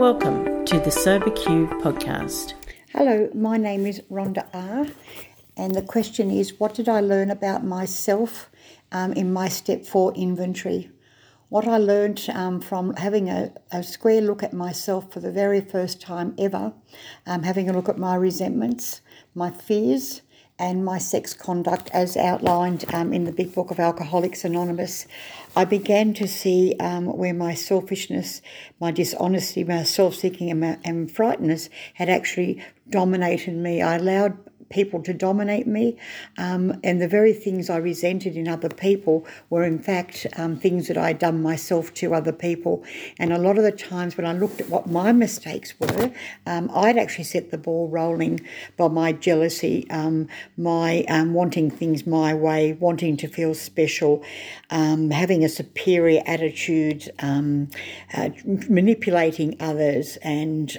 Welcome to the Sober Q podcast. Hello, my name is Rhonda R. And the question is What did I learn about myself um, in my step four inventory? What I learned um, from having a, a, square look at myself for the very first time ever, um, having a look at my resentments, my fears, and my sex conduct as outlined um, in the Big Book of Alcoholics Anonymous, I began to see um, where my selfishness, my dishonesty, my self seeking, and, and frightenness had actually dominated me. I allowed people to dominate me. Um, and the very things I resented in other people were, in fact, um, things that I'd done myself to other people. And a lot of the times when I looked at what my mistakes were, um, I'd actually set the ball rolling by my jealousy, um, my um, wanting things my way, wanting to feel special, um, having a superior attitude, uh, manipulating others, and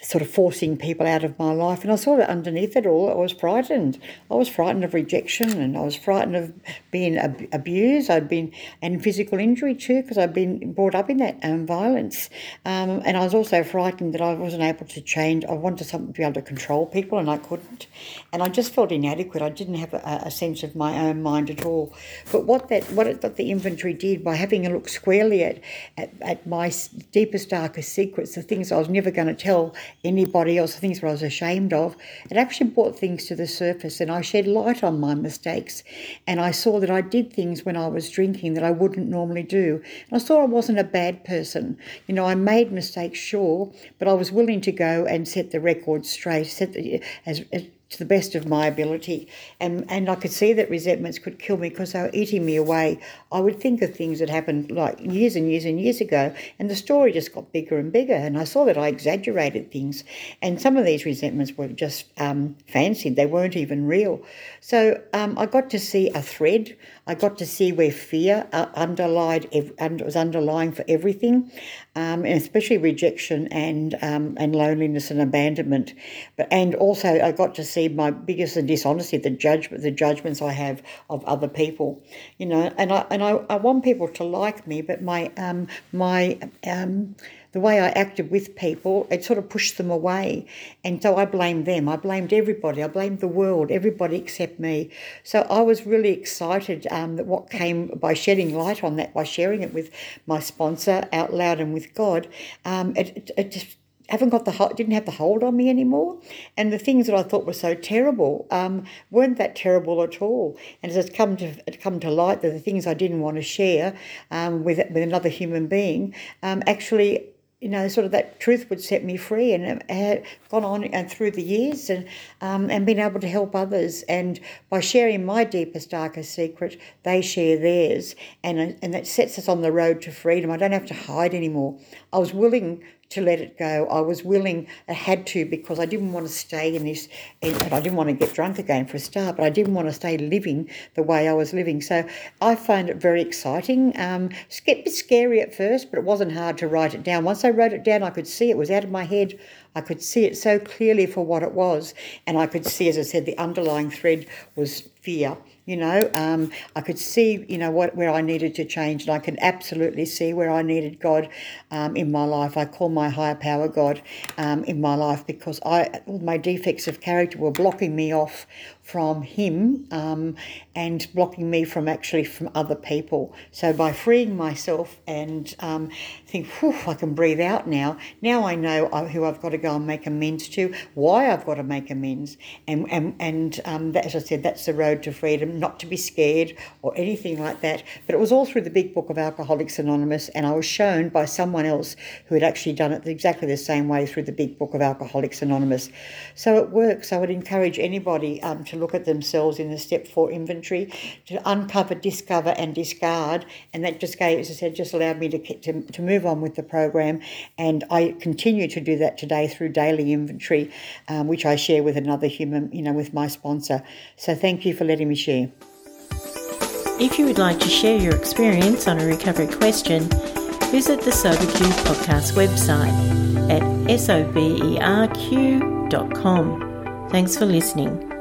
sort of forcing people out of my life. And I saw that underneath it all, I was frightened. I was frightened of rejection and I was frightened of being ab- abused. I'd been, and physical injury too, because I'd been brought up in that um, violence. Um, and I was also frightened that I wasn't able to change. I wanted something to be able to control people and I couldn't. And I just felt inadequate. I didn't have a, a sense of my own mind at all. But what that, what, it, the inventory did by having a look squarely at, at, at my deepest, darkest secrets, the things I was never going to tell anybody else, things that I was ashamed of, it actually brought things to the surface and I shed light on my mistakes. And I saw that I did things when I was drinking that I wouldn't normally do. And I saw I wasn't a bad person. You know, I made mistakes, sure, but I was willing to go and set the record straight, set the, as, as to the best of my ability. And, and I could see that resentments could kill me because they were eating me away. I would think of things that happened like years and years and years ago, and the story just got bigger and bigger. And I saw that I exaggerated things. And some of these resentments were just um, fancied, they weren't even real. So um, I got to see a thread. I got to see where fear uh, underlied, was underlying for everything, um, and especially rejection and um, and loneliness and abandonment. But and also I got to my biggest dishonesty, the judgment, the judgments I have of other people, you know. And I and I, I want people to like me, but my um my um the way I acted with people, it sort of pushed them away. And so I blamed them. I blamed everybody. I blamed the world, everybody except me. So I was really excited um, that what came by shedding light on that, by sharing it with my sponsor out loud and with God, um, it, it, it just haven't got the didn't have the hold on me anymore, and the things that I thought were so terrible um, weren't that terrible at all. And as it's come to come to light that the things I didn't want to share um, with with another human being um, actually you know, sort of that truth would set me free, and had gone on and through the years, and um, and been able to help others, and by sharing my deepest, darkest secret, they share theirs, and and that sets us on the road to freedom. I don't have to hide anymore. I was willing to let it go. I was willing, I had to because I didn't want to stay in this, and I didn't want to get drunk again for a start, but I didn't want to stay living the way I was living. So I found it very exciting. Um, a bit scary at first, but it wasn't hard to write it down. Once I wrote it down, I could see it was out of my head. I could see it so clearly for what it was, and I could see, as I said, the underlying thread was fear you know, um, I could see, you know, what where I needed to change, and I can absolutely see where I needed God um, in my life. I call my higher power God um, in my life because I all my defects of character were blocking me off from Him um, and blocking me from actually from other people. So by freeing myself and um, think, I can breathe out now. Now I know who I've got to go and make amends to, why I've got to make amends, and and and um, that, as I said, that's the road to freedom not to be scared or anything like that. But it was all through the big book of Alcoholics Anonymous, and I was shown by someone else who had actually done it exactly the same way through the big book of Alcoholics Anonymous. So it works. I would encourage anybody um, look at themselves in the step four inventory, to uncover, discover, and discard. And that just gave, as I said, just allowed me to, to, to move on with the program. And I continue to do that today through daily inventory, um, which I share with another human, you know, with my sponsor. So thank you for letting me share. If you would like to share your experience on a recovery question, visit the SoberQ podcast website at soberq.com. Thanks for listening.